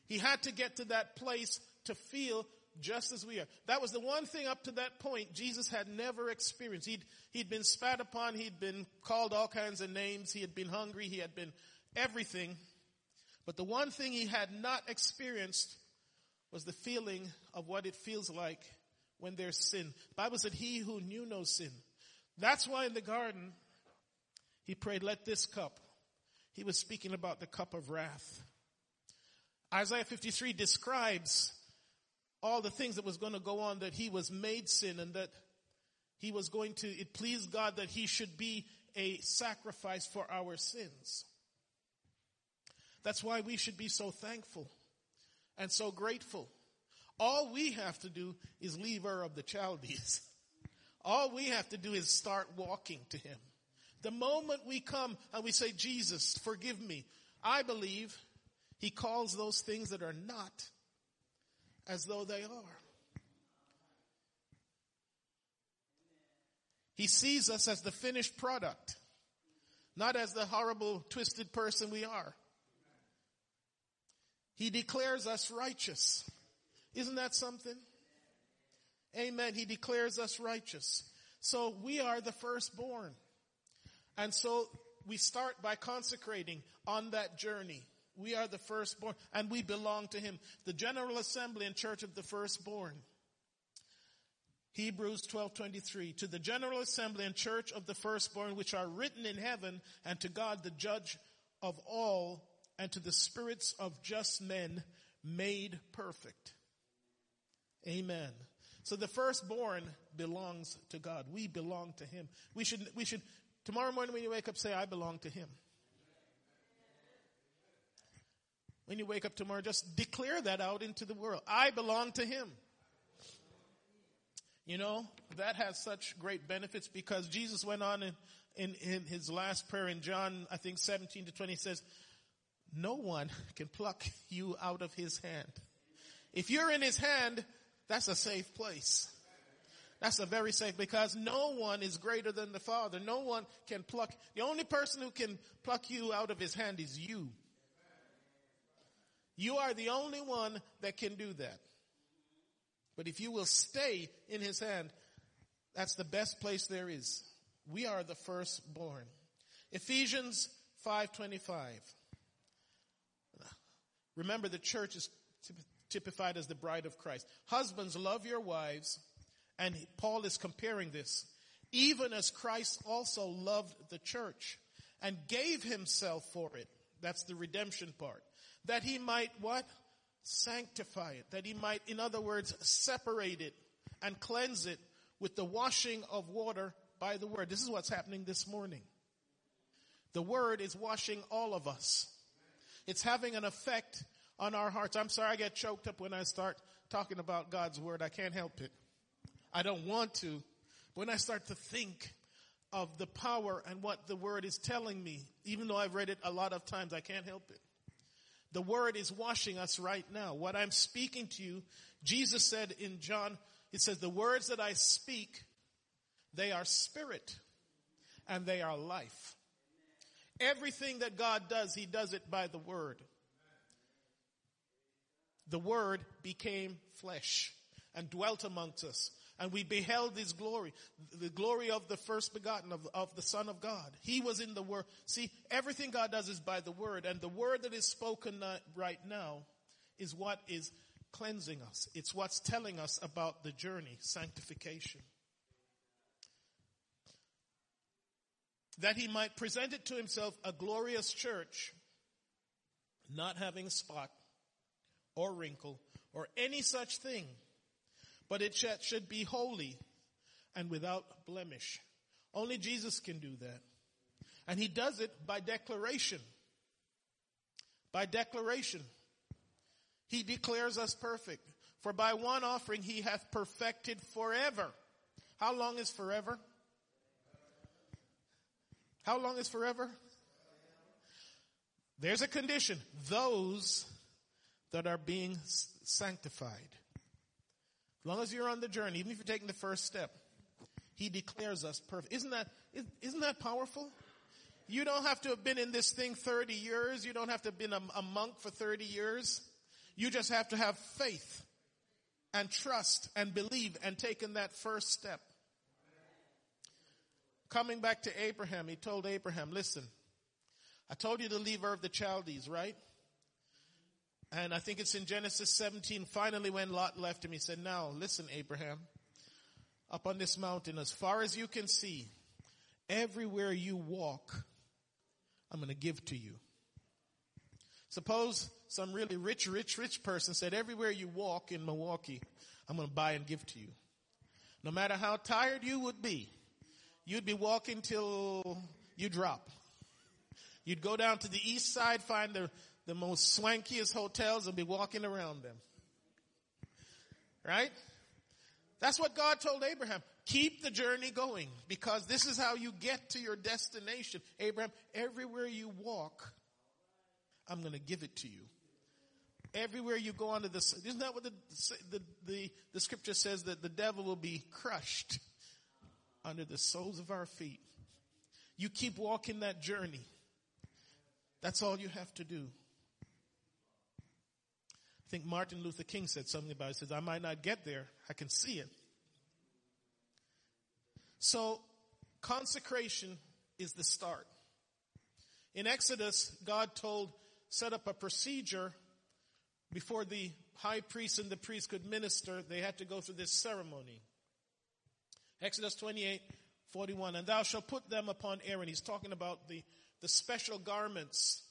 He had to get to that place to feel just as we are. That was the one thing up to that point Jesus had never experienced. He'd, he'd been spat upon, he'd been called all kinds of names, he had been hungry, he had been everything. But the one thing he had not experienced was the feeling of what it feels like when there's sin. The Bible said he who knew no sin. That's why in the garden, he prayed, let this cup. He was speaking about the cup of wrath. Isaiah 53 describes all the things that was going to go on, that he was made sin and that he was going to, it pleased God that he should be a sacrifice for our sins. That's why we should be so thankful and so grateful. All we have to do is leave Ur of the Chaldees. All we have to do is start walking to him. The moment we come and we say, Jesus, forgive me, I believe he calls those things that are not as though they are. He sees us as the finished product, not as the horrible, twisted person we are. He declares us righteous. Isn't that something? Amen. He declares us righteous. So we are the firstborn. And so we start by consecrating on that journey. We are the firstborn and we belong to him. The General Assembly and Church of the Firstborn. Hebrews 12:23 to the General Assembly and Church of the Firstborn which are written in heaven and to God the judge of all and to the spirits of just men made perfect. Amen. So the firstborn belongs to God. We belong to him. We should we should tomorrow morning when you wake up say I belong to him. When you wake up tomorrow, just declare that out into the world. I belong to Him. You know, that has such great benefits because Jesus went on in, in, in his last prayer in John, I think 17 to 20 says, no one can pluck you out of his hand. If you're in his hand, that's a safe place. That's a very safe because no one is greater than the Father. No one can pluck. The only person who can pluck you out of his hand is you. You are the only one that can do that. But if you will stay in his hand, that's the best place there is. We are the firstborn. Ephesians 5:25. Remember the church is typified as the bride of Christ. Husbands love your wives and Paul is comparing this even as Christ also loved the church and gave himself for it. That's the redemption part that he might what? Sanctify it. That he might, in other words, separate it and cleanse it with the washing of water by the word. This is what's happening this morning. The word is washing all of us. It's having an effect on our hearts. I'm sorry I get choked up when I start talking about God's word. I can't help it. I don't want to. When I start to think of the power and what the word is telling me, even though I've read it a lot of times, I can't help it. The word is washing us right now. What I'm speaking to you, Jesus said in John, it says, the words that I speak, they are spirit and they are life. Everything that God does, He does it by the word. The word became flesh and dwelt amongst us and we beheld his glory, the glory of the first begotten of, of the son of God. He was in the word. See, everything God does is by the word and the word that is spoken uh, right now is what is cleansing us. It's what's telling us about the journey, sanctification. That he might present it to himself a glorious church, not having spot or wrinkle or any such thing but it should be holy and without blemish. Only Jesus can do that. And he does it by declaration. By declaration. He declares us perfect. For by one offering he hath perfected forever. How long is forever? How long is forever? There's a condition. Those that are being sanctified. As long as you're on the journey, even if you're taking the first step, He declares us perfect. Isn't that, isn't that powerful? You don't have to have been in this thing 30 years. You don't have to have been a, a monk for 30 years. You just have to have faith. and trust and believe and taken that first step. Coming back to Abraham, he told Abraham, listen, I told you to leave Ur of the Chaldees, right? And I think it's in Genesis 17, finally when Lot left him, he said, now listen, Abraham, up on this mountain, as far as you can see, everywhere you walk, I'm going to give to you. Suppose some really rich, rich, rich person said, everywhere you walk in Milwaukee, I'm going to buy and give to you. No matter how tired you would be, you'd be walking till you drop. You'd go down to the east side, find the, the most swankiest hotels and be walking around them. Right? That's what God told Abraham. Keep the journey going because this is how you get to your destination. Abraham, everywhere you walk, I'm going to give it to you. Everywhere you go under the, isn't that what the, the, the, the scripture says that the devil will be crushed under the soles of our feet. You keep walking that journey. That's all you have to do. I think Martin Luther King said something about it. He says, I might not get there. I can see it. So consecration is the start. In Exodus, God told, set up a procedure before the high priest and the priest could minister. They had to go through this ceremony. Exodus 28, 41. And thou shalt put them upon Aaron. He's talking about the, the special garments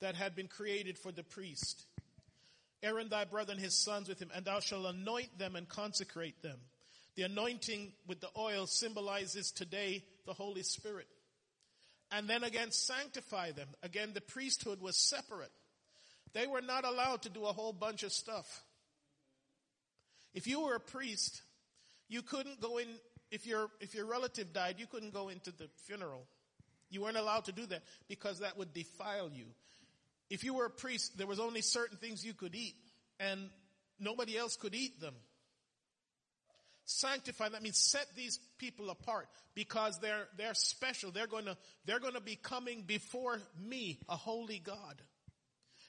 that had been created for the priest. Aaron thy brother and his sons with him, and thou shalt anoint them and consecrate them. The anointing with the oil symbolizes today the Holy Spirit. And then again, sanctify them. Again, the priesthood was separate. They were not allowed to do a whole bunch of stuff. If you were a priest, you couldn't go in, if your, if your relative died, you couldn't go into the funeral. You weren't allowed to do that because that would defile you. If you were a priest, there was only certain things you could eat and nobody else could eat them. Sanctify, that means set these people apart because they're, they're special. They're to, they're to be coming before me, a holy God.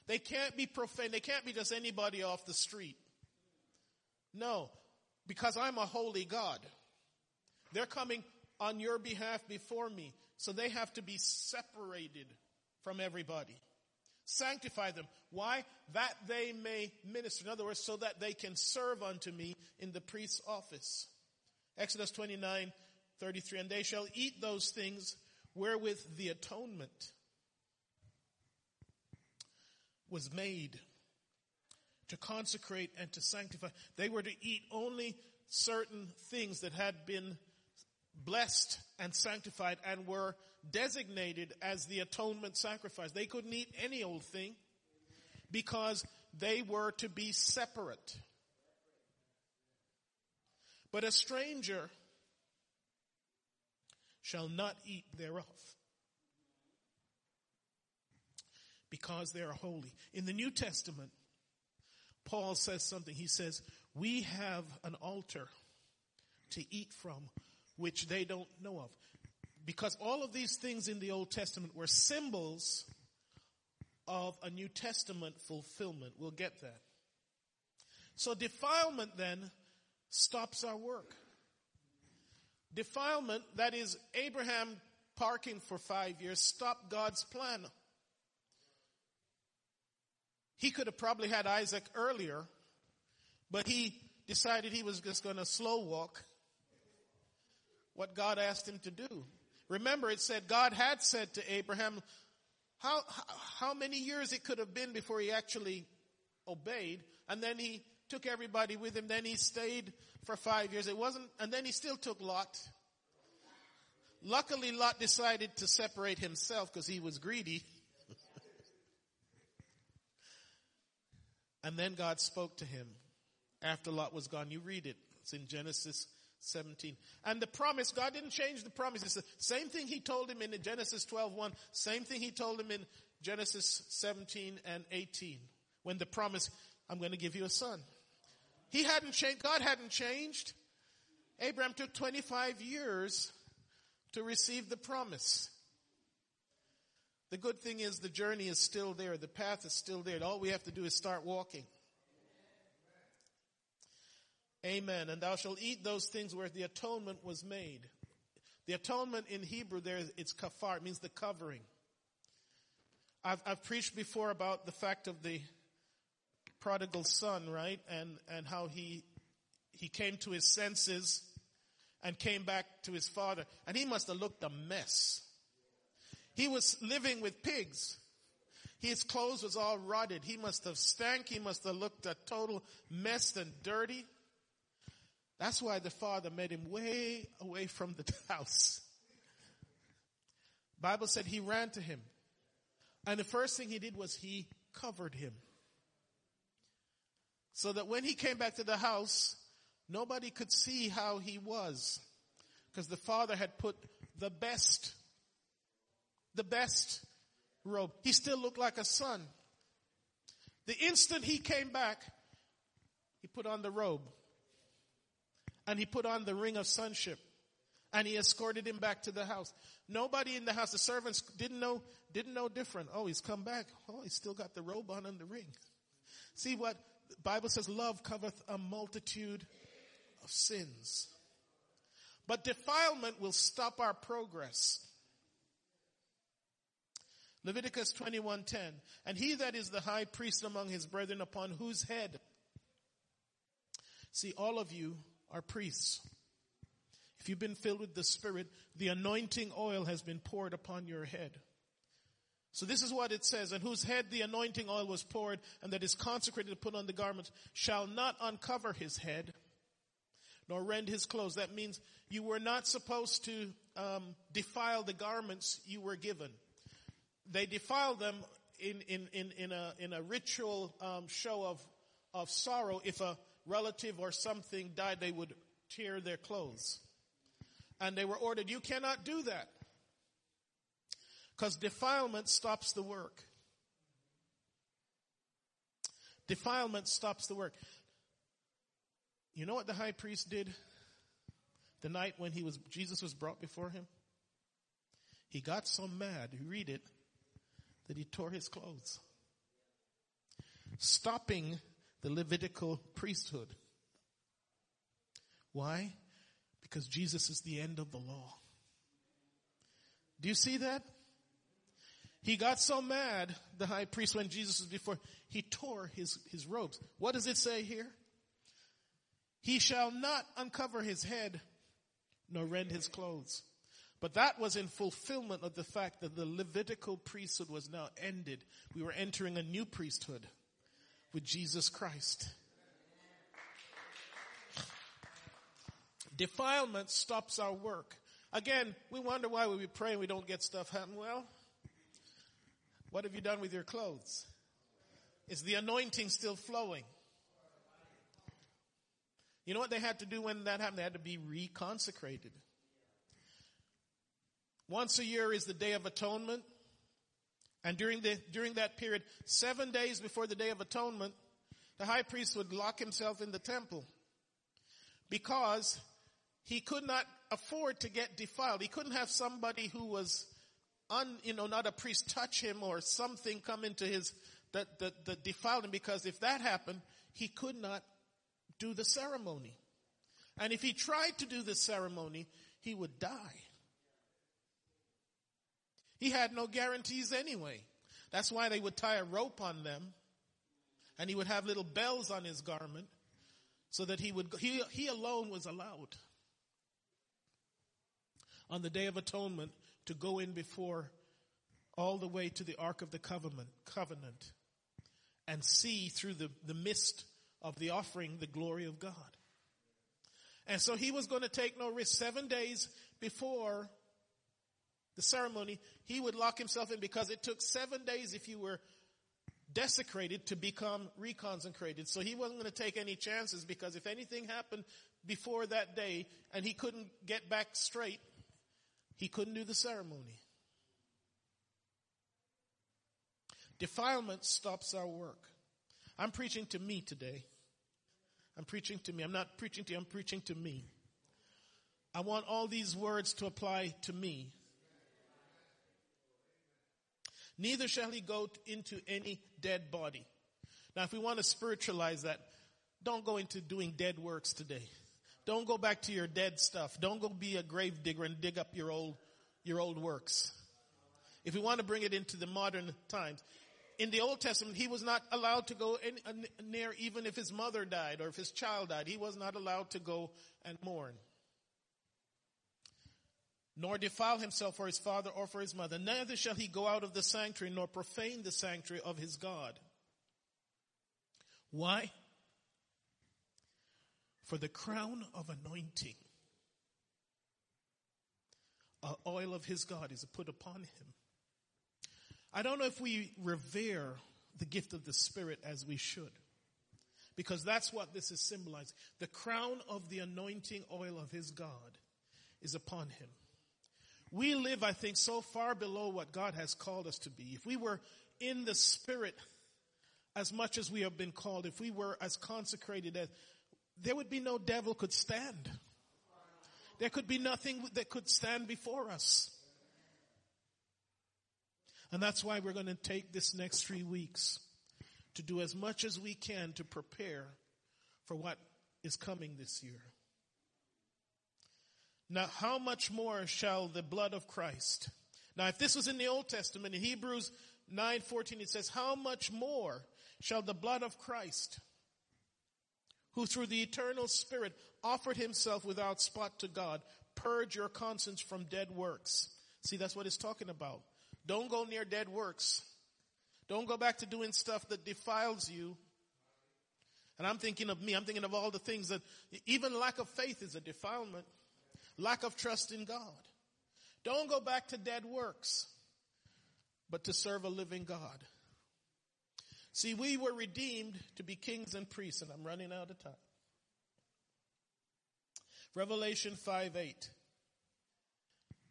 They can't be profane. They can't be just anybody off the street. No, because I'm a holy God. They're coming on your behalf before me. So they have to be separated from everybody. Sanctify them. Why? That they may minister. In other words, so that they can serve unto me in the priest's office. Exodus 29, 33. And they shall eat those things wherewith the atonement was made to consecrate and to sanctify. They were to eat only certain things that had been blessed and sanctified and were designated as the atonement sacrifice. They couldn't eat any old thing because they were to be separate. But a stranger shall not eat thereof because they are holy. In the New Testament, Paul says something. He says, we have an altar to eat from which they don't know of. Because all of these things in the Old Testament were symbols of a New Testament fulfillment. We'll get that. So defilement then stops our work. Defilement, that is Abraham parking for five years, stopped God's plan. He could have probably had Isaac earlier, but he decided he was just going to slow walk what God asked him to do. Remember, it said God had said to Abraham how, how many years it could have been before he actually obeyed. And then he took everybody with him. Then he stayed for five years. It wasn't, and then he still took Lot. Luckily, Lot decided to separate himself because he was greedy. and then God spoke to him after Lot was gone. You read it. It's in Genesis 17. And the promise, God didn't change the promise. It's the same thing he told him in Genesis 12, 1, same thing he told him in Genesis 17 and 18. When the promise, I'm going to give you a son. He hadn't changed, God hadn't changed. Abraham took 25 years to receive the promise. The good thing is the journey is still there. The path is still there. All we have to do is start walking. Amen. And thou shalt eat those things where the atonement was made. The atonement in Hebrew there, it's kafar, it means the covering. I've, I've preached before about the fact of the prodigal son, right? And, and how he, he came to his senses and came back to his father. And he must have looked a mess. He was living with pigs. His clothes was all rotted. He must have stank. He must have looked a total mess and dirty. That's why the father made him way away from the house. Bible said he ran to him. And the first thing he did was he covered him. So that when he came back to the house, nobody could see how he was. Because the father had put the best, the best robe. He still looked like a son. The instant he came back, he put on the robe. And he put on the ring of sonship. And he escorted him back to the house. Nobody in the house, the servants didn't know, didn't know different. Oh, he's come back. Oh, he's still got the robe on and the ring. See what the Bible says, love covereth a multitude of sins. But defilement will stop our progress. Leviticus 21:10 And he that is the high priest among his brethren upon whose head See all of you are priests. If you've been filled with the Spirit, the anointing oil has been poured upon your head. So this is what it says, and whose head the anointing oil was poured, and that is consecrated to put on the garment, shall not uncover his head, nor rend his clothes. That means you were not supposed to um, defile the garments you were given. They defiled them in in in, in a in a ritual um, show of of sorrow. If a relative or something died, they would tear their clothes. And they were ordered, you cannot do that. Because defilement stops the work. Defilement stops the work. You know what the high priest did the night when he was, Jesus was brought before him? He got so mad, you read it, that he tore his clothes. Stopping the Levitical priesthood. Why? Because Jesus is the end of the law. Do you see that? He got so mad, the high priest, when Jesus was before, he tore his, his robes. What does it say here? He shall not uncover his head, nor rend his clothes. But that was in fulfillment of the fact that the Levitical priesthood was now ended. We were entering a new priesthood with Jesus Christ. Defilement stops our work. Again, we wonder why we pray and we don't get stuff happen. Well, what have you done with your clothes? Is the anointing still flowing? You know what they had to do when that happened? They had to be reconsecrated. Once a year is the Day of Atonement. And during the, during that period, seven days before the Day of Atonement, the high priest would lock himself in the temple because he could not afford to get defiled. He couldn't have somebody who was un, you know, not a priest touch him or something come into his, that, that, that defiled him because if that happened, he could not do the ceremony. And if he tried to do the ceremony, he would die. He had no guarantees anyway. That's why they would tie a rope on them and he would have little bells on his garment so that he would, he, he alone was allowed on the day of atonement to go in before all the way to the Ark of the Covenant, covenant and see through the, the mist of the offering the glory of God. And so he was going to take no risk. Seven days before the ceremony, he would lock himself in because it took seven days if you were desecrated to become reconsecrated. So he wasn't going to take any chances because if anything happened before that day and he couldn't get back straight, he couldn't do the ceremony. Defilement stops our work. I'm preaching to me today. I'm preaching to me. I'm not preaching to you, I'm preaching to me. I want all these words to apply to me Neither shall he go into any dead body. Now, if we want to spiritualize that, don't go into doing dead works today. Don't go back to your dead stuff. Don't go be a grave digger and dig up your old, your old works. If we want to bring it into the modern times, in the Old Testament, he was not allowed to go in, uh, near even if his mother died or if his child died. He was not allowed to go and mourn. Nor defile himself for his father or for his mother. Neither shall he go out of the sanctuary nor profane the sanctuary of his God. Why? For the crown of anointing, a oil of his God is put upon him. I don't know if we revere the gift of the Spirit as we should. Because that's what this is symbolizing. The crown of the anointing oil of his God is upon him. We live, I think, so far below what God has called us to be. If we were in the Spirit as much as we have been called, if we were as consecrated as, there would be no devil could stand. There could be nothing that could stand before us. And that's why we're going to take this next three weeks to do as much as we can to prepare for what is coming this year. Now, how much more shall the blood of Christ? Now, if this was in the Old Testament, in Hebrews 9:14 it says, "How much more shall the blood of Christ, who through the eternal Spirit offered himself without spot to God, purge your conscience from dead works?" See, that's what it's talking about. Don't go near dead works. Don't go back to doing stuff that defiles you. And I'm thinking of me. I'm thinking of all the things that even lack of faith is a defilement. Lack of trust in God. Don't go back to dead works, but to serve a living God. See, we were redeemed to be kings and priests, and I'm running out of time. Revelation 5 8.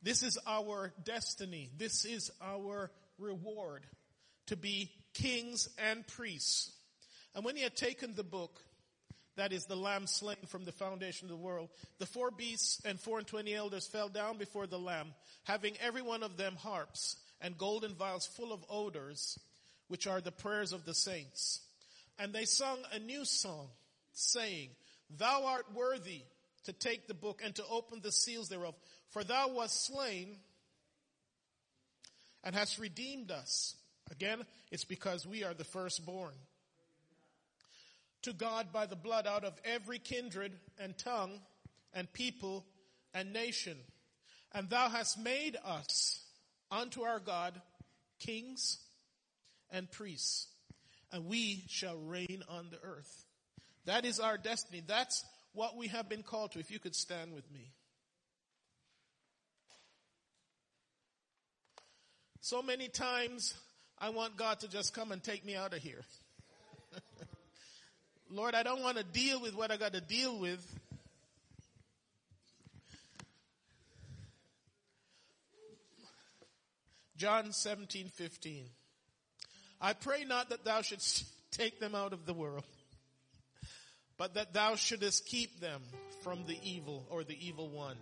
This is our destiny. This is our reward to be kings and priests. And when he had taken the book, that is the lamb slain from the foundation of the world, the four beasts and four and twenty elders fell down before the lamb, having every one of them harps and golden vials full of odors, which are the prayers of the saints. And they sung a new song, saying, Thou art worthy to take the book and to open the seals thereof. For thou wast slain and hast redeemed us. Again, it's because we are the firstborn. To God by the blood out of every kindred and tongue and people and nation. And thou hast made us unto our God kings and priests, and we shall reign on the earth. That is our destiny. That's what we have been called to. If you could stand with me. So many times I want God to just come and take me out of here. Lord, I don't want to deal with what I got to deal with. John 17, 15. I pray not that thou shouldst take them out of the world, but that thou shouldest keep them from the evil or the evil one.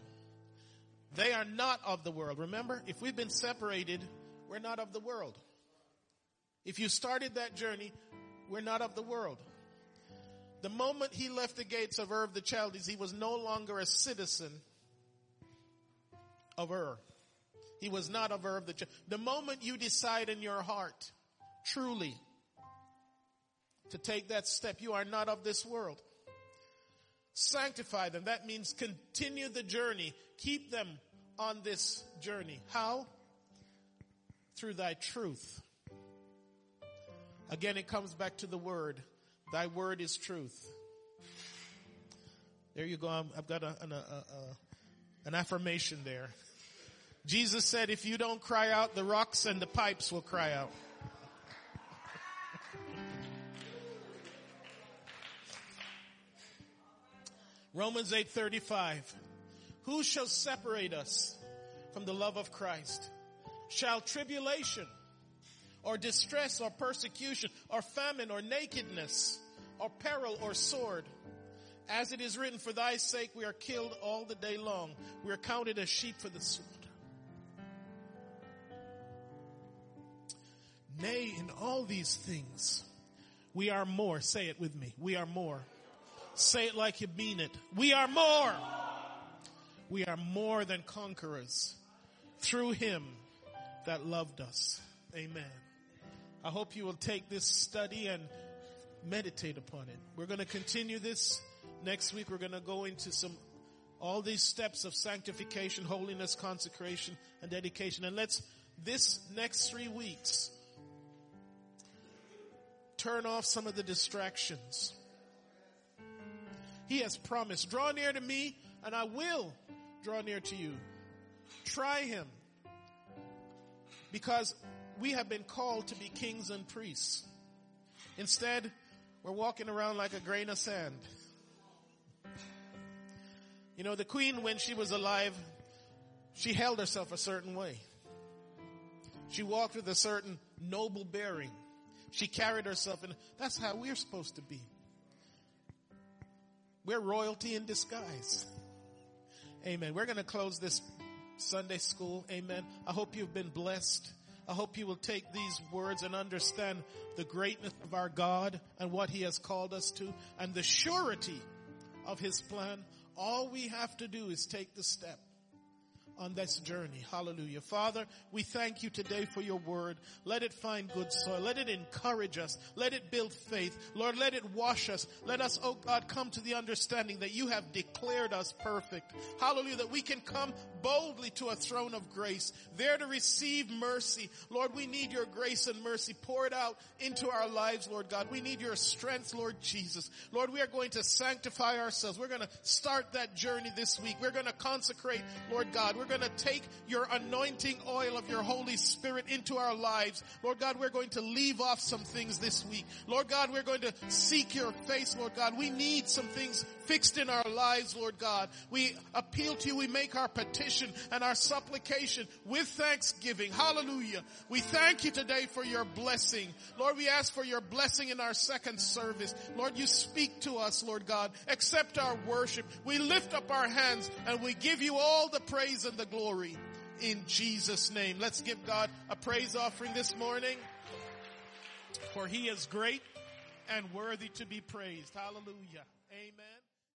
They are not of the world. Remember, if we've been separated we're not of the world. If you started that journey, we're not of the world. The moment he left the gates of Ur of the Chaldees, he was no longer a citizen of Ur. He was not of Ur of the Chaldees. The moment you decide in your heart, truly, to take that step, you are not of this world. Sanctify them. That means continue the journey. Keep them on this journey. How? through thy truth. Again, it comes back to the word. Thy word is truth. There you go. I've got a, an, a, a, an affirmation there. Jesus said, if you don't cry out, the rocks and the pipes will cry out. Romans 8:35 Who shall separate us from the love of Christ? shall tribulation or distress or persecution or famine or nakedness or peril or sword. As it is written, for thy sake we are killed all the day long. We are counted as sheep for the slaughter. Nay, in all these things, we are more. Say it with me. We are more. Say it like you mean it. We are more. We are more than conquerors through him that loved us. Amen. I hope you will take this study and meditate upon it. We're going to continue this next week. We're going to go into some, all these steps of sanctification, holiness, consecration, and dedication. And let's, this next three weeks, turn off some of the distractions. He has promised, draw near to me and I will draw near to you. Try him. Because we have been called to be kings and priests. Instead, we're walking around like a grain of sand. You know, the queen, when she was alive, she held herself a certain way. She walked with a certain noble bearing. She carried herself and that's how we're supposed to be. We're royalty in disguise. Amen. We're going to close this Sunday school. Amen. I hope you've been blessed. I hope you will take these words and understand the greatness of our God and what He has called us to and the surety of His plan. All we have to do is take the step on this journey. Hallelujah. Father, we thank you today for your word. Let it find good soil. Let it encourage us. Let it build faith. Lord, let it wash us. Let us, oh God, come to the understanding that you have declared us perfect. Hallelujah. That we can come boldly to a throne of grace, there to receive mercy. Lord, we need your grace and mercy. Pour it out into our lives, Lord God. We need your strength, Lord Jesus. Lord, we are going to sanctify ourselves. We're going to start that journey this week. We're going to consecrate, Lord God. We're going to take your anointing oil of your Holy Spirit into our lives. Lord God, we're going to leave off some things this week. Lord God, we're going to seek your face, Lord God. We need some things fixed in our lives, Lord God. We appeal to you. We make our petition and our supplication with thanksgiving. Hallelujah. We thank you today for your blessing. Lord, we ask for your blessing in our second service. Lord, you speak to us, Lord God. Accept our worship. We lift up our hands and we give you all the praise and the glory in Jesus name. Let's give God a praise offering this morning for he is great and worthy to be praised. Hallelujah. Amen.